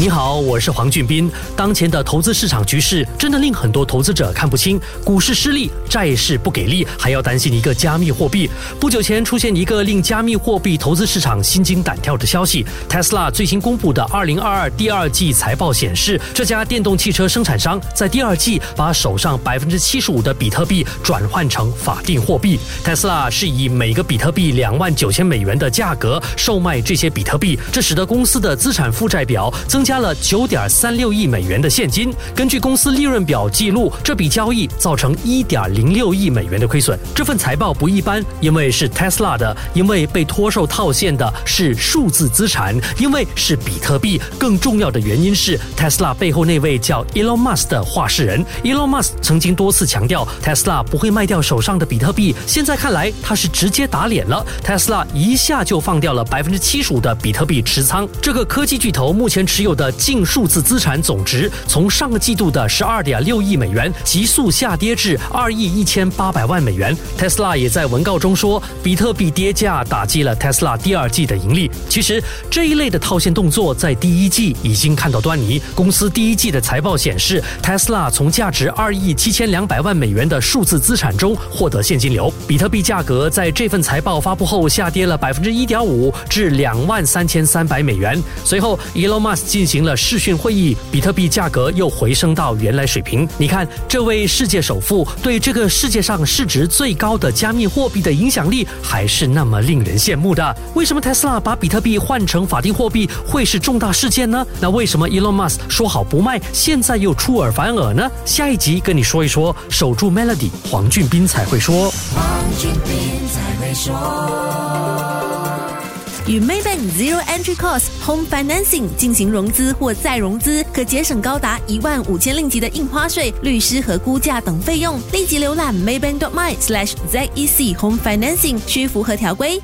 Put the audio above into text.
你好，我是黄俊斌。当前的投资市场局势真的令很多投资者看不清，股市失利，债市不给力，还要担心一个加密货币。不久前出现一个令加密货币投资市场心惊胆跳的消息：Tesla 最新公布的2022第二季财报显示，这家电动汽车生产商在第二季把手上百分之七十五的比特币转换成法定货币。Tesla 是以每个比特币两万九千美元的价格售卖这些比特币，这使得公司的资产负债表增加。加了九点三六亿美元的现金。根据公司利润表记录，这笔交易造成一点零六亿美元的亏损。这份财报不一般，因为是 Tesla 的，因为被脱售套现的是数字资产，因为是比特币。更重要的原因是 Tesla 背后那位叫 Elon Musk 的话事人。Elon Musk 曾经多次强调 Tesla 不会卖掉手上的比特币。现在看来，他是直接打脸了。Tesla 一下就放掉了百分之七十五的比特币持仓。这个科技巨头目前持有。的净数字资产总值从上个季度的十二点六亿美元急速下跌至二亿一千八百万美元。Tesla 也在文告中说，比特币跌价打击了 Tesla 第二季的盈利。其实这一类的套现动作在第一季已经看到端倪。公司第一季的财报显示，Tesla 从价值二亿七千两百万美元的数字资产中获得现金流。比特币价格在这份财报发布后下跌了百分之一点五至两万三千三百美元。随后，Elon Musk 进行了视讯会议，比特币价格又回升到原来水平。你看，这位世界首富对这个世界上市值最高的加密货币的影响力，还是那么令人羡慕的。为什么特斯拉把比特币换成法定货币会是重大事件呢？那为什么 Elon Musk 说好不卖，现在又出尔反尔呢？下一集跟你说一说。守住 Melody，黄俊斌才会说。黄俊斌才会说。与 Maybank Zero Entry Cost Home Financing 进行融资或再融资，可节省高达一万五千令吉的印花税、律师和估价等费用。立即浏览 Maybank.my/zec Home Financing，需符合条规。